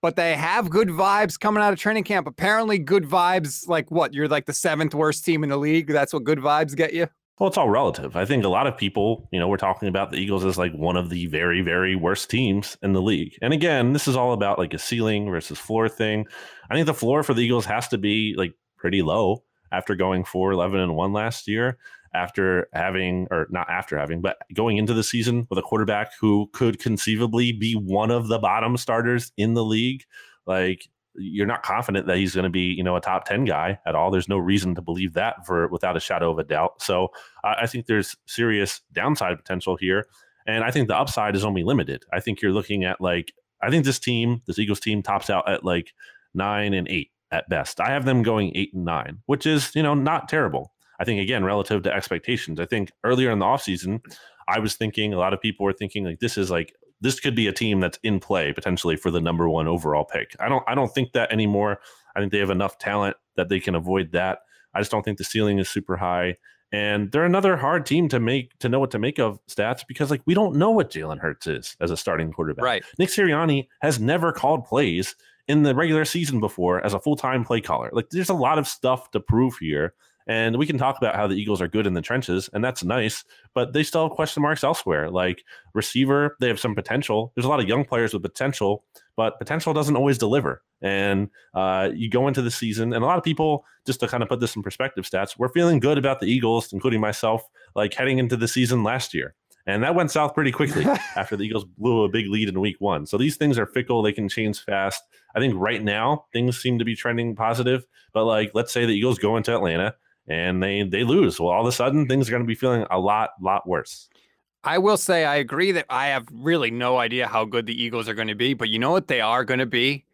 but they have good vibes coming out of training camp. Apparently, good vibes. Like what? You're like the seventh worst team in the league. That's what good vibes get you. Well, it's all relative. I think a lot of people, you know, we're talking about the Eagles as like one of the very, very worst teams in the league. And again, this is all about like a ceiling versus floor thing. I think the floor for the Eagles has to be like pretty low after going 4 11 and 1 last year, after having, or not after having, but going into the season with a quarterback who could conceivably be one of the bottom starters in the league. Like, you're not confident that he's going to be, you know, a top 10 guy at all. There's no reason to believe that for without a shadow of a doubt. So uh, I think there's serious downside potential here. And I think the upside is only limited. I think you're looking at like, I think this team, this Eagles team tops out at like nine and eight at best. I have them going eight and nine, which is, you know, not terrible. I think, again, relative to expectations, I think earlier in the offseason, I was thinking, a lot of people were thinking like this is like this could be a team that's in play potentially for the number one overall pick. I don't I don't think that anymore. I think they have enough talent that they can avoid that. I just don't think the ceiling is super high. And they're another hard team to make to know what to make of stats because like we don't know what Jalen Hurts is as a starting quarterback. Right. Nick Sirianni has never called plays in the regular season before as a full time play caller. Like there's a lot of stuff to prove here. And we can talk about how the Eagles are good in the trenches, and that's nice, but they still have question marks elsewhere. Like receiver, they have some potential. There's a lot of young players with potential, but potential doesn't always deliver. And uh, you go into the season, and a lot of people, just to kind of put this in perspective, stats, we're feeling good about the Eagles, including myself, like heading into the season last year. And that went south pretty quickly after the Eagles blew a big lead in week one. So these things are fickle, they can change fast. I think right now things seem to be trending positive. But like, let's say the Eagles go into Atlanta and they they lose. Well, all of a sudden things are going to be feeling a lot lot worse. I will say I agree that I have really no idea how good the Eagles are going to be, but you know what they are going to be?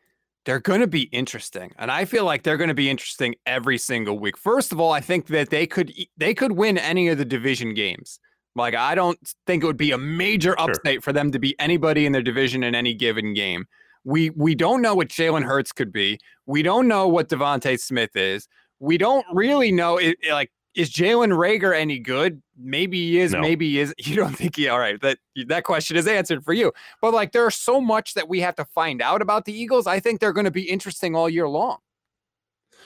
They're going to be interesting. And I feel like they're going to be interesting every single week. First of all, I think that they could they could win any of the division games. Like I don't think it would be a major upstate sure. for them to be anybody in their division in any given game. We we don't know what Jalen Hurts could be. We don't know what DeVonta Smith is we don't really know. It, like, is Jalen Reagor any good? Maybe he is. No. Maybe he is. You don't think he? All right, that that question is answered for you. But like, there's so much that we have to find out about the Eagles. I think they're going to be interesting all year long.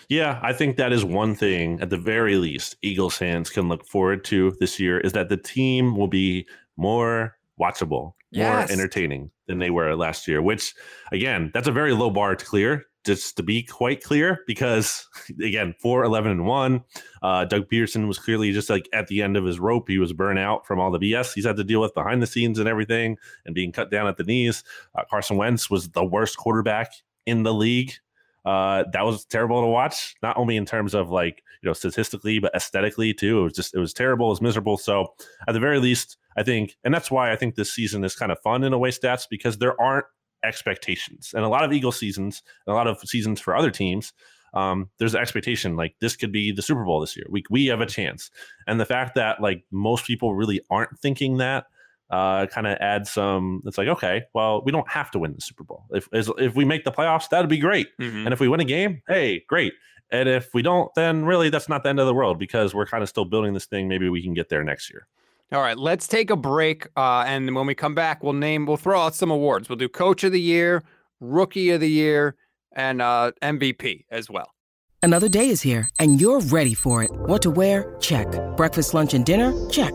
Yeah, I think that is one thing at the very least Eagles fans can look forward to this year is that the team will be more watchable, yes. more entertaining than they were last year, which again, that's a very low bar to clear just to be quite clear, because again, 4 11 and 1. Uh, Doug Pederson was clearly just like at the end of his rope. He was burnt out from all the BS he's had to deal with behind the scenes and everything and being cut down at the knees. Uh, Carson Wentz was the worst quarterback in the league uh, that was terrible to watch. Not only in terms of like you know statistically, but aesthetically too. It was just it was terrible. It was miserable. So at the very least, I think, and that's why I think this season is kind of fun in a way, stats because there aren't expectations, and a lot of Eagle seasons, a lot of seasons for other teams. Um, there's an expectation like this could be the Super Bowl this year. We we have a chance, and the fact that like most people really aren't thinking that uh, kind of add some. It's like, okay, well, we don't have to win the Super Bowl. If if we make the playoffs, that'd be great. Mm-hmm. And if we win a game, hey, great. And if we don't, then really that's not the end of the world because we're kind of still building this thing. Maybe we can get there next year. All right, let's take a break. Uh, and when we come back, we'll name, we'll throw out some awards. We'll do Coach of the Year, Rookie of the Year, and uh, MVP as well. Another day is here, and you're ready for it. What to wear? Check. Breakfast, lunch, and dinner? Check.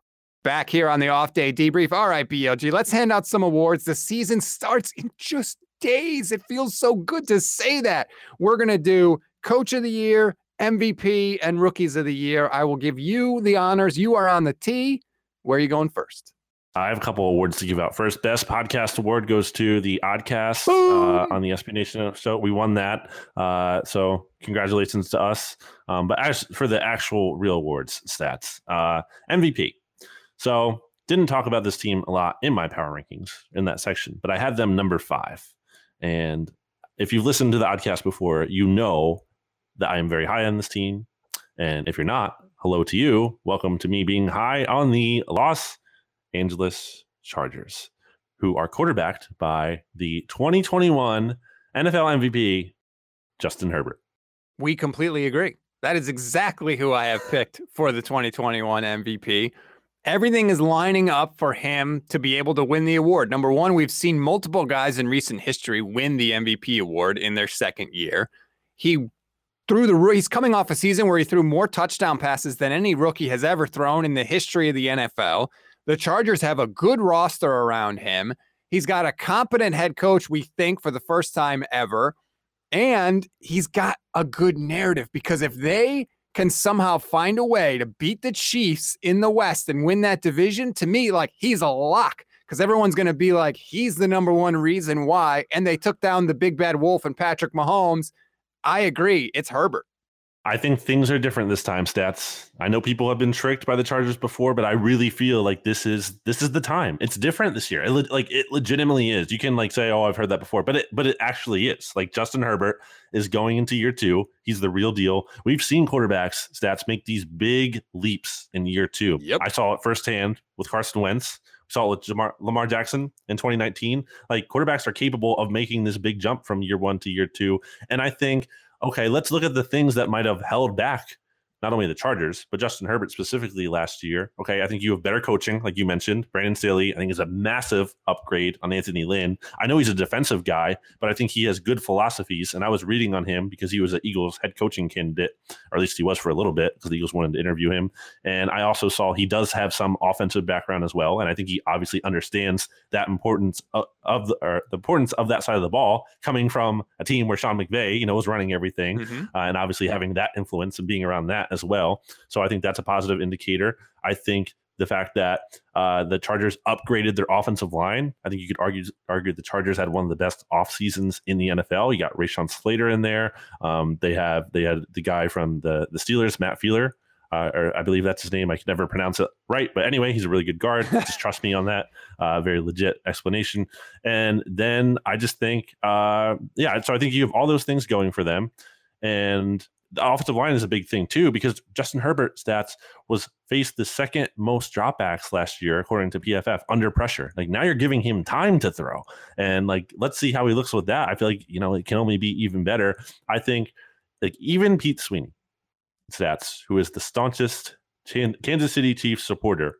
Back here on the off day debrief. All right, BLG, let's hand out some awards. The season starts in just days. It feels so good to say that. We're going to do Coach of the Year, MVP, and Rookies of the Year. I will give you the honors. You are on the tee. Where are you going first? I have a couple awards to give out. First, best podcast award goes to the Oddcast uh, on the SB Nation show. We won that, uh, so congratulations to us. Um, but as for the actual real awards stats, uh, MVP. So didn't talk about this team a lot in my power rankings in that section, but I had them number five. And if you've listened to the podcast before, you know that I am very high on this team. And if you're not, hello to you. Welcome to me being high on the Los Angeles Chargers, who are quarterbacked by the 2021 NFL MVP, Justin Herbert. We completely agree. That is exactly who I have picked for the 2021 MVP everything is lining up for him to be able to win the award. Number one, we've seen multiple guys in recent history win the MVP award in their second year. He threw the he's coming off a season where he threw more touchdown passes than any rookie has ever thrown in the history of the NFL. The Chargers have a good roster around him. He's got a competent head coach, we think, for the first time ever. And he's got a good narrative because if they can somehow find a way to beat the Chiefs in the West and win that division, to me, like he's a lock because everyone's going to be like, he's the number one reason why. And they took down the big bad wolf and Patrick Mahomes. I agree. It's Herbert. I think things are different this time, stats. I know people have been tricked by the Chargers before, but I really feel like this is this is the time. It's different this year. It, like it legitimately is. You can like say, "Oh, I've heard that before," but it but it actually is. Like Justin Herbert is going into year 2. He's the real deal. We've seen quarterbacks stats make these big leaps in year 2. Yep. I saw it firsthand with Carson Wentz. We saw it with Jamar, Lamar Jackson in 2019. Like quarterbacks are capable of making this big jump from year 1 to year 2, and I think okay, let's look at the things that might have held back not only the Chargers, but Justin Herbert specifically last year. Okay, I think you have better coaching, like you mentioned. Brandon Staley, I think, is a massive upgrade on Anthony Lynn. I know he's a defensive guy, but I think he has good philosophies. And I was reading on him because he was an Eagles head coaching candidate, or at least he was for a little bit because the Eagles wanted to interview him. And I also saw he does have some offensive background as well. And I think he obviously understands that importance uh, of, the, the, importance of that side of the ball coming from a team where Sean McVay, you know, was running everything, mm-hmm. uh, and obviously having that influence and being around that as well. So I think that's a positive indicator. I think the fact that uh, the Chargers upgraded their offensive line. I think you could argue argue the Chargers had one of the best off seasons in the NFL. You got Rashawn Slater in there. Um, they have they had the guy from the the Steelers, Matt Feiler. Uh, or I believe that's his name. I can never pronounce it right, but anyway, he's a really good guard. just trust me on that. Uh, very legit explanation. And then I just think, uh, yeah. So I think you have all those things going for them, and the offensive line is a big thing too because Justin Herbert stats was faced the second most dropbacks last year according to PFF under pressure. Like now you're giving him time to throw, and like let's see how he looks with that. I feel like you know it can only be even better. I think like even Pete Sweeney stats, who is the staunchest Kansas City Chiefs supporter,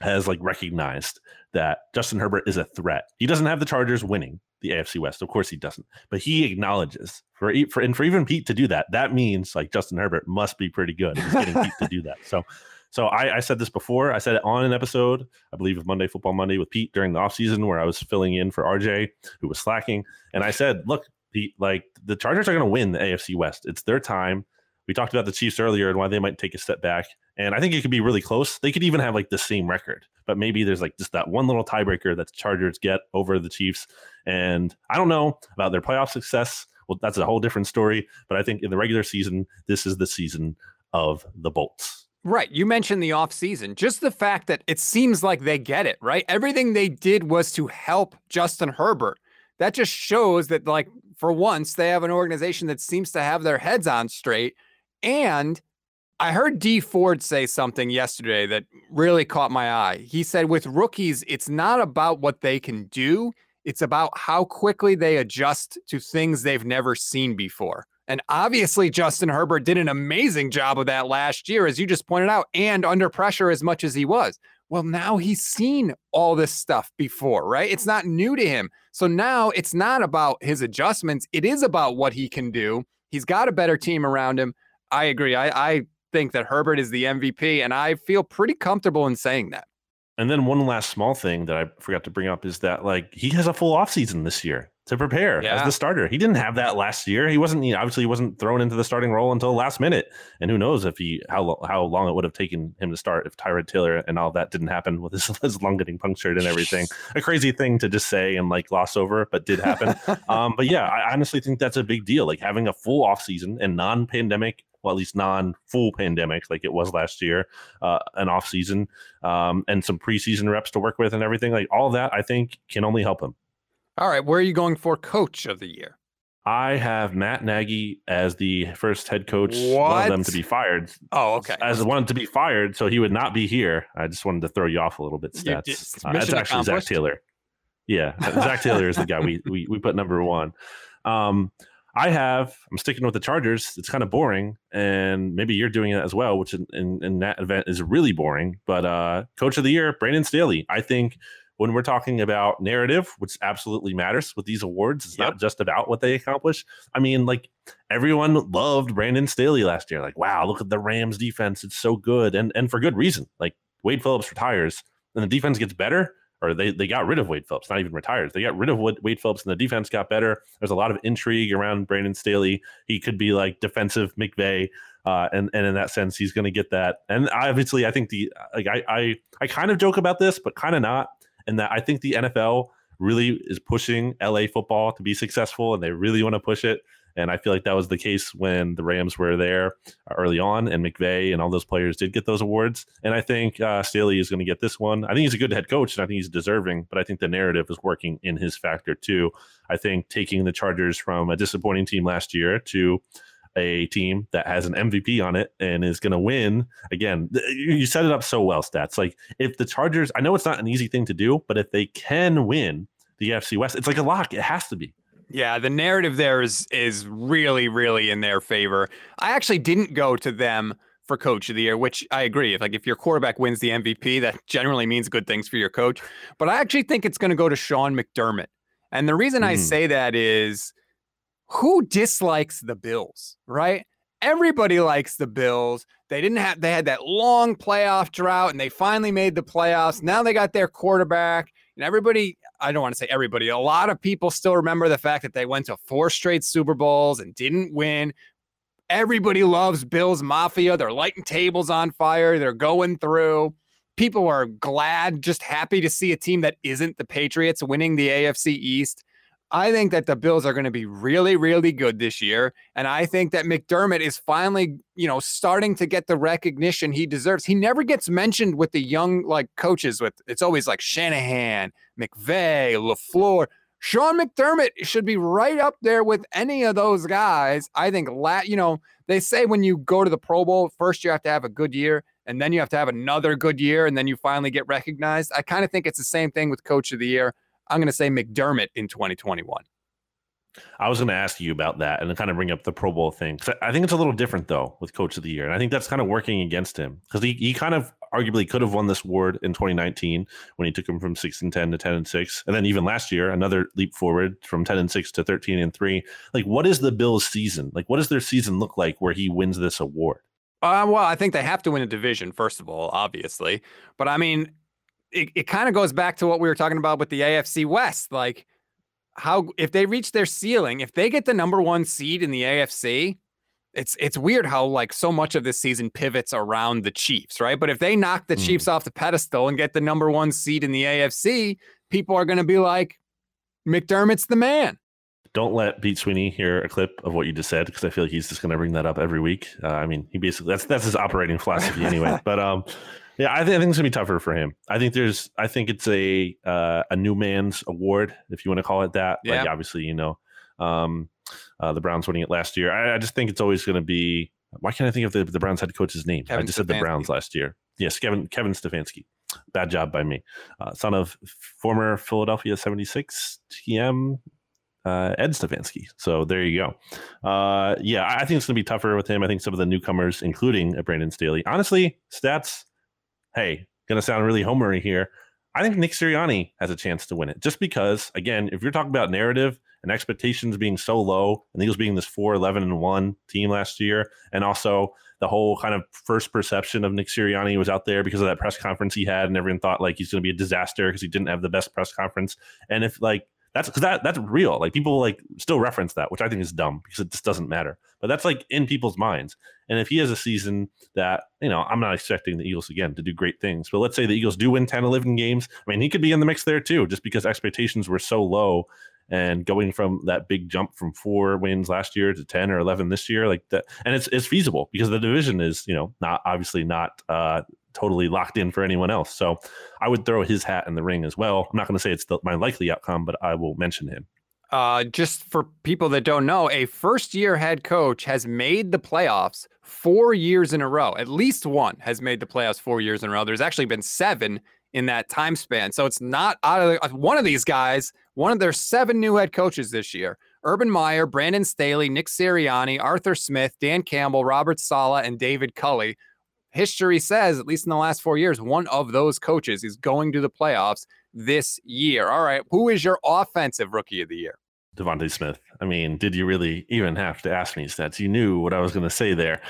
has like recognized that Justin Herbert is a threat. He doesn't have the Chargers winning, the AFC West. Of course he doesn't, but he acknowledges for for and for even Pete to do that, that means like Justin Herbert must be pretty good. He's getting Pete to do that. So So I, I, said this before. I said it on an episode, I believe of Monday Football Monday with Pete during the offseason where I was filling in for RJ, who was slacking. And I said, look, Pete, like the Chargers are going to win the AFC West. It's their time. We talked about the Chiefs earlier and why they might take a step back. And I think it could be really close. They could even have like the same record, but maybe there's like just that one little tiebreaker that the Chargers get over the Chiefs. And I don't know about their playoff success. Well, that's a whole different story. But I think in the regular season, this is the season of the Bolts. Right. You mentioned the offseason. Just the fact that it seems like they get it, right? Everything they did was to help Justin Herbert. That just shows that, like, for once, they have an organization that seems to have their heads on straight. And I heard D Ford say something yesterday that really caught my eye. He said, with rookies, it's not about what they can do, it's about how quickly they adjust to things they've never seen before. And obviously, Justin Herbert did an amazing job of that last year, as you just pointed out, and under pressure as much as he was. Well, now he's seen all this stuff before, right? It's not new to him. So now it's not about his adjustments, it is about what he can do. He's got a better team around him. I agree. I, I think that Herbert is the MVP, and I feel pretty comfortable in saying that. And then one last small thing that I forgot to bring up is that like he has a full offseason this year to prepare yeah. as the starter. He didn't have that last year. He wasn't you know, obviously he wasn't thrown into the starting role until last minute. And who knows if he how how long it would have taken him to start if Tyrod Taylor and all that didn't happen with his, his lung getting punctured and everything. a crazy thing to just say and like gloss over, but did happen. um, but yeah, I honestly think that's a big deal. Like having a full offseason and non-pandemic well, at least non full pandemic like it was last year, uh, an off season, um, and some preseason reps to work with and everything. Like all that, I think can only help him. All right, where are you going for coach of the year? I have Matt Nagy as the first head coach. What? One of them to be fired. Oh, okay. As one to be fired, so he would not be here. I just wanted to throw you off a little bit. Stats. Uh, that's actually Zac Taylor. Yeah, Zac Taylor is the guy we, we we put number one. Um, I have, I'm sticking with the Chargers. It's kind of boring, and maybe you're doing it as well, which in, in, in that event is really boring. But uh, Coach of the Year, Brandon Staley. I think when we're talking about narrative, which absolutely matters with these awards, it's yep. not just about what they accomplish. I mean, like everyone loved Brandon Staley last year. Like, wow, look at the Rams defense; it's so good, and and for good reason. Like Wade Phillips retires, and the defense gets better or they, they got rid of Wade Phillips, not even retired. They got rid of Wade Phillips and the defense got better. There's a lot of intrigue around Brandon Staley. He could be like defensive McVay. Uh, and, and in that sense, he's going to get that. And obviously, I think the, like, I, I, I kind of joke about this, but kind of not. And that I think the NFL really is pushing LA football to be successful and they really want to push it. And I feel like that was the case when the Rams were there early on, and McVay and all those players did get those awards. And I think uh, Staley is going to get this one. I think he's a good head coach, and I think he's deserving. But I think the narrative is working in his factor too. I think taking the Chargers from a disappointing team last year to a team that has an MVP on it and is going to win. Again, you set it up so well, stats. Like if the Chargers, I know it's not an easy thing to do, but if they can win the FC West, it's like a lock. It has to be. Yeah, the narrative there is is really, really in their favor. I actually didn't go to them for coach of the year, which I agree. If like if your quarterback wins the MVP, that generally means good things for your coach. But I actually think it's going to go to Sean McDermott. And the reason mm. I say that is who dislikes the Bills, right? Everybody likes the Bills. They didn't have they had that long playoff drought and they finally made the playoffs. Now they got their quarterback and everybody I don't want to say everybody, a lot of people still remember the fact that they went to four straight Super Bowls and didn't win. Everybody loves Bills Mafia. They're lighting tables on fire. They're going through. People are glad, just happy to see a team that isn't the Patriots winning the AFC East. I think that the Bills are going to be really, really good this year. And I think that McDermott is finally, you know, starting to get the recognition he deserves. He never gets mentioned with the young like coaches with it's always like Shanahan, McVay, LaFleur. Sean McDermott should be right up there with any of those guys. I think la- you know, they say when you go to the Pro Bowl, first you have to have a good year and then you have to have another good year and then you finally get recognized. I kind of think it's the same thing with coach of the year. I'm going to say McDermott in 2021. I was going to ask you about that and kind of bring up the Pro Bowl thing. I think it's a little different though with Coach of the Year, and I think that's kind of working against him because he, he kind of arguably could have won this award in 2019 when he took him from six and ten to ten and six, and then even last year another leap forward from ten and six to thirteen and three. Like, what is the Bills' season? Like, what does their season look like where he wins this award? Uh, well, I think they have to win a division, first of all, obviously. But I mean, it, it kind of goes back to what we were talking about with the AFC West. Like, how if they reach their ceiling, if they get the number one seed in the AFC, it's it's weird how like so much of this season pivots around the Chiefs, right? But if they knock the mm. Chiefs off the pedestal and get the number one seed in the AFC, people are going to be like, McDermott's the man. Don't let Pete Sweeney hear a clip of what you just said because I feel like he's just going to bring that up every week. Uh, I mean, he basically that's that's his operating philosophy anyway. but um, yeah, I think, I think it's gonna be tougher for him. I think there's, I think it's a uh, a new man's award, if you want to call it that. Yeah. Like obviously, you know, um, uh, the Browns winning it last year. I, I just think it's always going to be. Why can't I think of the, the Browns head coach's name? Kevin I just Stefanski. said the Browns last year. Yes, Kevin Kevin Stefanski. Bad job by me. Uh, son of former Philadelphia 76 TM uh, Ed Stefanski. So there you go. Uh, yeah, I think it's going to be tougher with him. I think some of the newcomers, including Brandon Staley, honestly, stats hey, to sound really homery here. I think Nick Sirianni has a chance to win it just because, again, if you're talking about narrative and expectations being so low, and Eagles being this 4 11 and 1 team last year, and also the whole kind of first perception of Nick Sirianni was out there because of that press conference he had, and everyone thought like he's going to be a disaster because he didn't have the best press conference. And if like that's because that that's real. Like people like still reference that, which I think is dumb because it just doesn't matter. But that's like in people's minds. And if he has a season that, you know, I'm not expecting the Eagles again to do great things, but let's say the Eagles do win 10, 11 games. I mean, he could be in the mix there too, just because expectations were so low and going from that big jump from four wins last year to 10 or 11 this year like that and it's it's feasible because the division is you know not obviously not uh totally locked in for anyone else. So I would throw his hat in the ring as well. I'm not going to say it's the, my likely outcome, but I will mention him. Uh, just for people that don't know, a first year head coach has made the playoffs four years in a row. At least one has made the playoffs four years in a row. There's actually been seven in that time span. So it's not out of the, uh, one of these guys, one of their seven new head coaches this year. Urban Meyer, Brandon Staley, Nick Sirianni, Arthur Smith, Dan Campbell, Robert Saleh, and David Culley history says, at least in the last four years, one of those coaches is going to the playoffs this year. All right. Who is your offensive rookie of the year? DeVonta Smith. I mean, did you really even have to ask me stats? You knew what I was going to say there.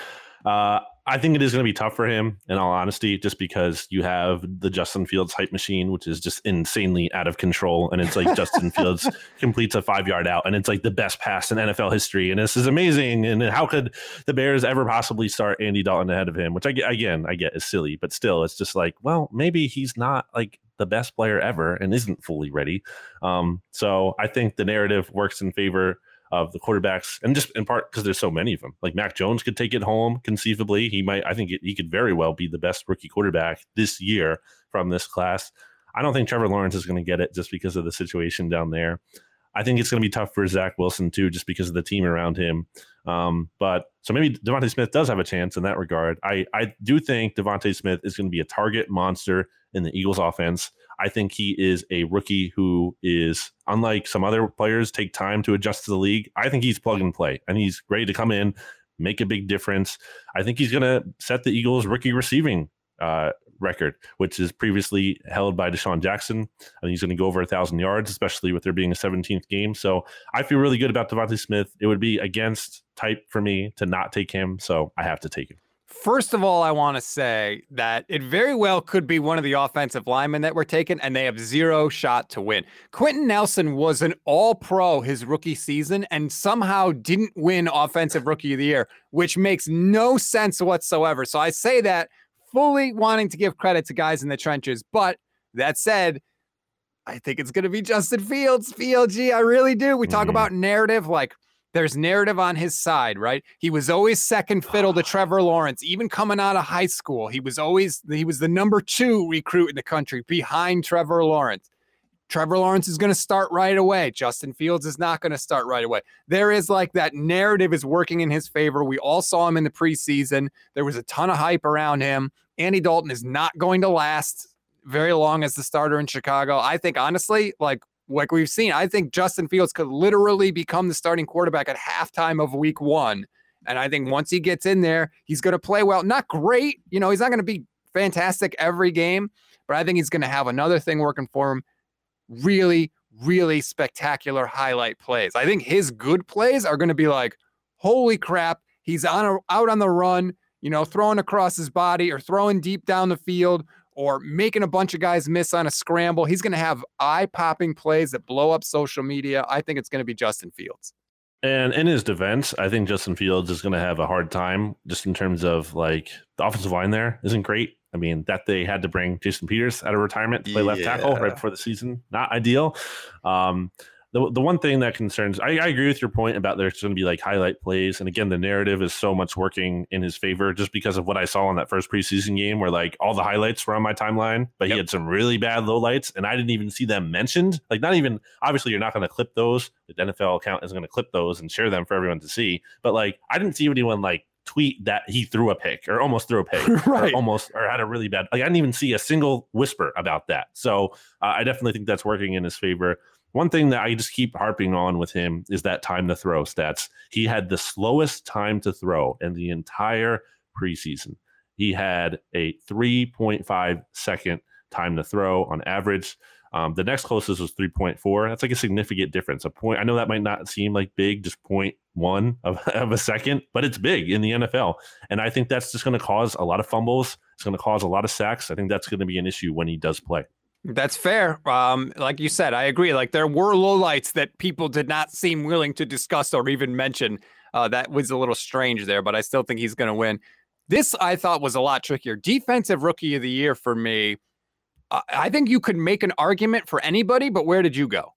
Uh, I think it is going to be tough for him, in all honesty, just because you have the Justin Fields hype machine, which is just insanely out of control. And it's like Justin Fields completes a five yard out, and it's like the best pass in NFL history. And this is amazing. And how could the Bears ever possibly start Andy Dalton ahead of him? Which I again, I get is silly, but still, it's just like, well, maybe he's not like the best player ever and isn't fully ready. Um, so I think the narrative works in favor of the quarterbacks, and just in part because there's so many of them. Like Mac Jones could take it home conceivably. He might. I think he could very well be the best rookie quarterback this year from this class. I don't think Trevor Lawrence is going to get it just because of the situation down there. I think it's going to be tough for Zach Wilson too, just because of the team around him. Um, but so maybe DeVonta Smith does have a chance in that regard. I I do think DeVonta Smith is going to be a target monster in the Eagles offense. I think he is a rookie who is unlike some other players take time to adjust to the league. I think he's plug and play and he's ready to come in, make a big difference. I think he's going to set the Eagles rookie receiving uh, record, which is previously held by DeSean Jackson. I think he's going to go over a thousand yards, especially with there being a 17th game. So I feel really good about DeVonta Smith. It would be against type for me to not take him, so I have to take him. First of all, I want to say that it very well could be one of the offensive linemen that were taken, and they have zero shot to win. Quenton Nelson was an all pro his rookie season and somehow didn't win Offensive Rookie of the Year, which makes no sense whatsoever. So I say that fully wanting to give credit to guys in the trenches. But that said, I think it's going to be Justin Fields, BLG. I really do. We talk mm-hmm. about narrative like, there's narrative on his side, right? He was always second fiddle to ah. Trevor Lawrence, even coming out of high school. He was always he was the number two recruit in the country behind Trevor Lawrence. Trevor Lawrence is going to start right away. Justin Fields is not going to start right away. There is like that narrative is working in his favor. We all saw him in the preseason. There was a ton of hype around him. Andy Dalton is not going to last very long as the starter in Chicago. I think honestly, like like we've seen, I think Justin Fields could literally become the starting quarterback at halftime of week one. And I think once he gets in there, he's going to play well. Not great. You know, he's not going to be fantastic every game, but I think he's going to have another thing working for him. Really, really spectacular highlight plays. I think his good plays are going to be like, holy crap, he's on a, out on the run you know, throwing across his body or throwing deep down the field or making a bunch of guys miss on a scramble. He's going to have eye popping plays that blow up social media. I think it's going to be Justin Fields. And in his defense, I think Justin Fields is going to have a hard time just in terms of like the offensive line there isn't great. I mean, that they had to bring Jason Peters out of retirement to play yeah. left tackle right before the season, not ideal. Um, the, the one thing that concerns I, I agree with your point about there's going to be like highlight plays and again the narrative is so much working in his favor just because of what i saw in that first preseason game where like all the highlights were on my timeline but yep. he had some really bad low lights and i didn't even see them mentioned like not even obviously you're not going to clip those the nfl account is going to clip those and share them for everyone to see but like i didn't see anyone like tweet that he threw a pick or almost threw a pick right. or almost or had a really bad like i didn't even see a single whisper about that so uh, i definitely think that's working in his favor one thing that I just keep harping on with him is that time to throw stats. He had the slowest time to throw in the entire preseason. He had a 3.5 second time to throw on average. Um, the next closest was 3.4. That's like a significant difference. A point. I know that might not seem like big, just 0.1 of, of a second, but it's big in the NFL. And I think that's just going to cause a lot of fumbles. It's going to cause a lot of sacks. I think that's going to be an issue when he does play. That's fair. Um, like you said, I agree. Like there were lowlights that people did not seem willing to discuss or even mention. Uh, that was a little strange there, but I still think he's going to win. This I thought was a lot trickier. Defensive rookie of the year for me. I think you could make an argument for anybody, but where did you go?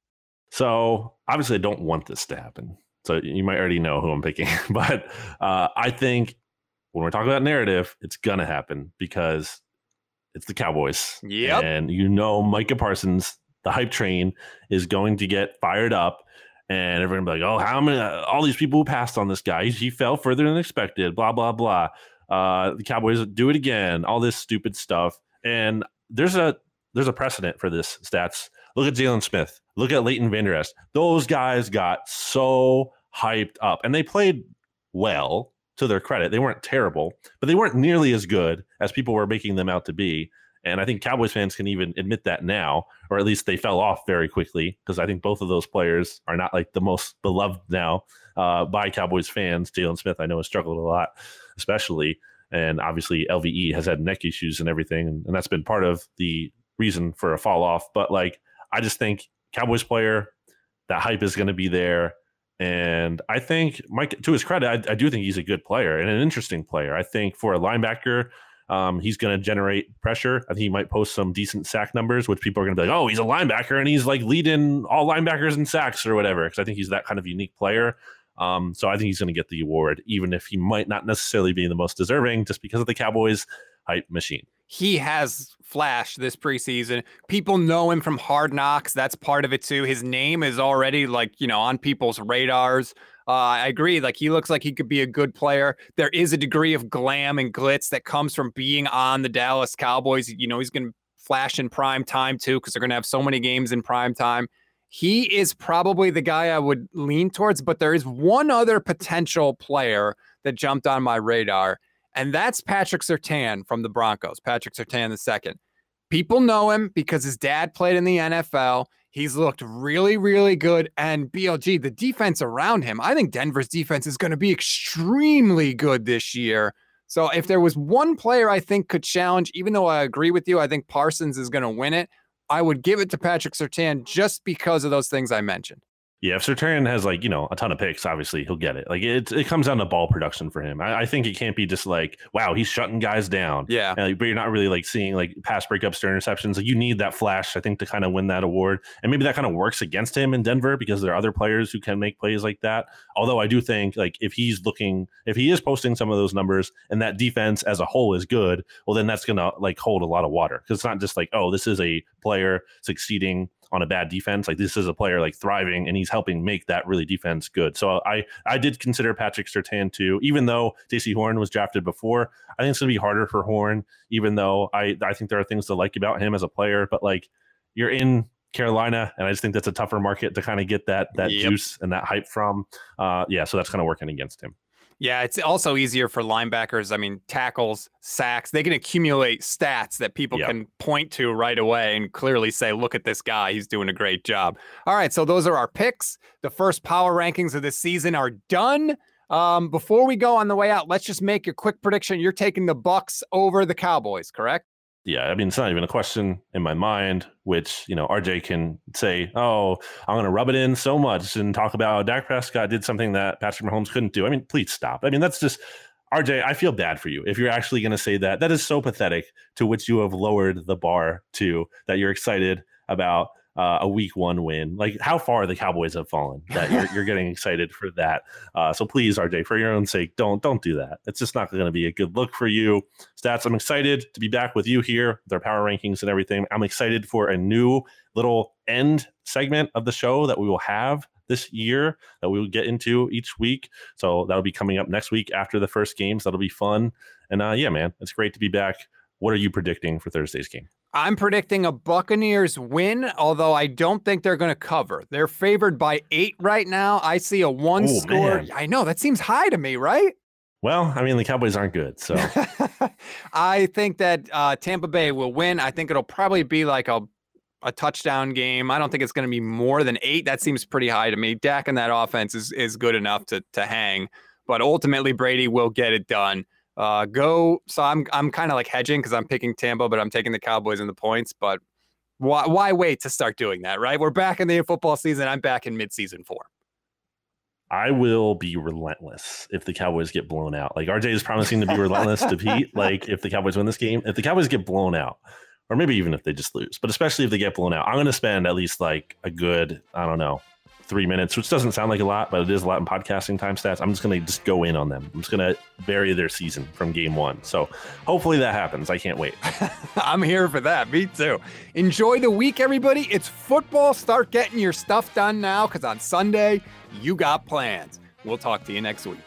So obviously, I don't want this to happen. So you might already know who I'm picking, but uh, I think when we're talking about narrative, it's gonna happen because it's the Cowboys. Yeah. And you know, Micah Parsons, the hype train, is going to get fired up. And everyone be like, oh, how many, all these people who passed on this guy, he fell further than expected, blah, blah, blah. Uh, the Cowboys do it again, all this stupid stuff. And there's a, there's a precedent for this stats. Look at Jaylon Smith. Look at Leighton Vander Esch. Those guys got so hyped up and they played well to their credit, they weren't terrible, but they weren't nearly as good as people were making them out to be. And I think Cowboys fans can even admit that now, or at least they fell off very quickly because I think both of those players are not like the most beloved now uh, by Cowboys fans. Jaylon Smith, I know, has struggled a lot, especially. And obviously, LVE has had neck issues and everything. And, and that's been part of the reason for a fall off. But like, I just think Cowboys player, that hype is going to be there. And I think Mike, to his credit, I, I, do think he's a good player and an interesting player. I think for a linebacker, um, he's going to generate pressure. I think he might post some decent sack numbers, which people are going to be like, "Oh, he's a linebacker and he's like leading all linebackers in sacks or whatever." Because I think he's that kind of unique player. Um, so I think he's going to get the award, even if he might not necessarily be the most deserving, just because of the Cowboys hype machine he has flashed this preseason. People know him from Hard Knocks. That's part of it too. His name is already like, you know, on people's radars. Uh, I agree. Like he looks like he could be a good player. There is a degree of glam and glitz that comes from being on the Dallas Cowboys. You know, he's going to flash in prime time too because they're going to have so many games in prime time. He is probably the guy I would lean towards, but there is one other potential player that jumped on my radar, and that's Patrick Surtain from the Broncos. Patrick Surtain the second. People know him because his dad played in the NFL. He's looked really, really good. And BLG, the defense around him, I think Denver's defense is going to be extremely good this year. So if there was one player I think could challenge, even though I agree with you, I think Parsons is going to win it. I would give it to Patrick Surtain just because of those things I mentioned. Yeah, if Surtain has like you know a ton of picks, obviously he'll get it. Like it, it comes down to ball production for him. I, I think it can't be just like wow he's shutting guys down. Yeah, like, but you're not really like seeing like pass breakups or interceptions. Like you need that flash, I think, to kind of win that award. And maybe that kind of works against him in Denver because there are other players who can make plays like that. Although I do think like if he's looking, if he is posting some of those numbers and that defense as a whole is good, well then that's gonna like hold a lot of water because it's not just like oh this is a player succeeding on a bad defense. Like this is a player like thriving and he's helping make that really defense good. So I I did consider Patrick Surtain too, even though Jaycee Horn was drafted before. I think it's gonna be harder for Horn, even though I I think there are things to like about him as a player, but like you're in Carolina, and I just think that's a tougher market to kind of get that that yep. juice and that hype from. Uh, yeah, so that's kind of working against him. Yeah, it's also easier for linebackers. I mean, tackles, sacks, they can accumulate stats that people yep. can point to right away and clearly say, look at this guy. He's doing a great job. All right. So those are our picks. The first power rankings of the season are done. Um, before we go on the way out, let's just make a quick prediction. You're taking the Bucs over the Cowboys, correct? Yeah, I mean it's not even a question in my mind. Which you know, RJ can say, "Oh, I'm going to rub it in so much and talk about Dak Prescott did something that Patrick Mahomes couldn't do." I mean, please stop. I mean, that's just RJ. I feel bad for you if you're actually going to say that. That is so pathetic. To which you have lowered the bar to that you're excited about uh, a week one win. Like how far the Cowboys have fallen that you're, you're getting excited for that. Uh, so please, RJ, for your own sake, don't don't do that. It's just not going to be a good look for you. Stats. I'm excited to be back with you here, Their power rankings and everything. I'm excited for a new little end segment of the show that we will have this year that we will get into each week. So that'll be coming up next week after the first games. That'll be fun. And uh, yeah, man, it's great to be back. What are you predicting for Thursday's game? I'm predicting a Buccaneers win, although I don't think they're going to cover. They're favored by eight right now. I see a one oh, score. Man. I know that seems high to me, right? Well, I mean, the Cowboys aren't good. So I think that uh, Tampa Bay will win. I think it'll probably be like a, a touchdown game. I don't think it's going to be more than eight. That seems pretty high to me. Dak and that offense is, is good enough to, to hang, but ultimately, Brady will get it done. Uh, go. So I'm I'm kind of like hedging because I'm picking Tampa, but I'm taking the Cowboys in the points. But why why wait to start doing that? Right? We're back in the football season. I'm back in midseason form. I will be relentless if the Cowboys get blown out. Like RJ is promising to be relentless to Pete. Like if the Cowboys win this game, if the Cowboys get blown out, or maybe even if they just lose, but especially if they get blown out, I'm going to spend at least like a good, I don't know, three minutes, which doesn't sound like a lot, but it is a lot in podcasting time stats. I'm just going to just go in on them. I'm just going to bury their season from game one. So hopefully that happens. I can't wait. I'm here for that. Me too. Enjoy the week, everybody. It's football. Start getting your stuff done now because on Sunday, you got plans. We'll talk to you next week.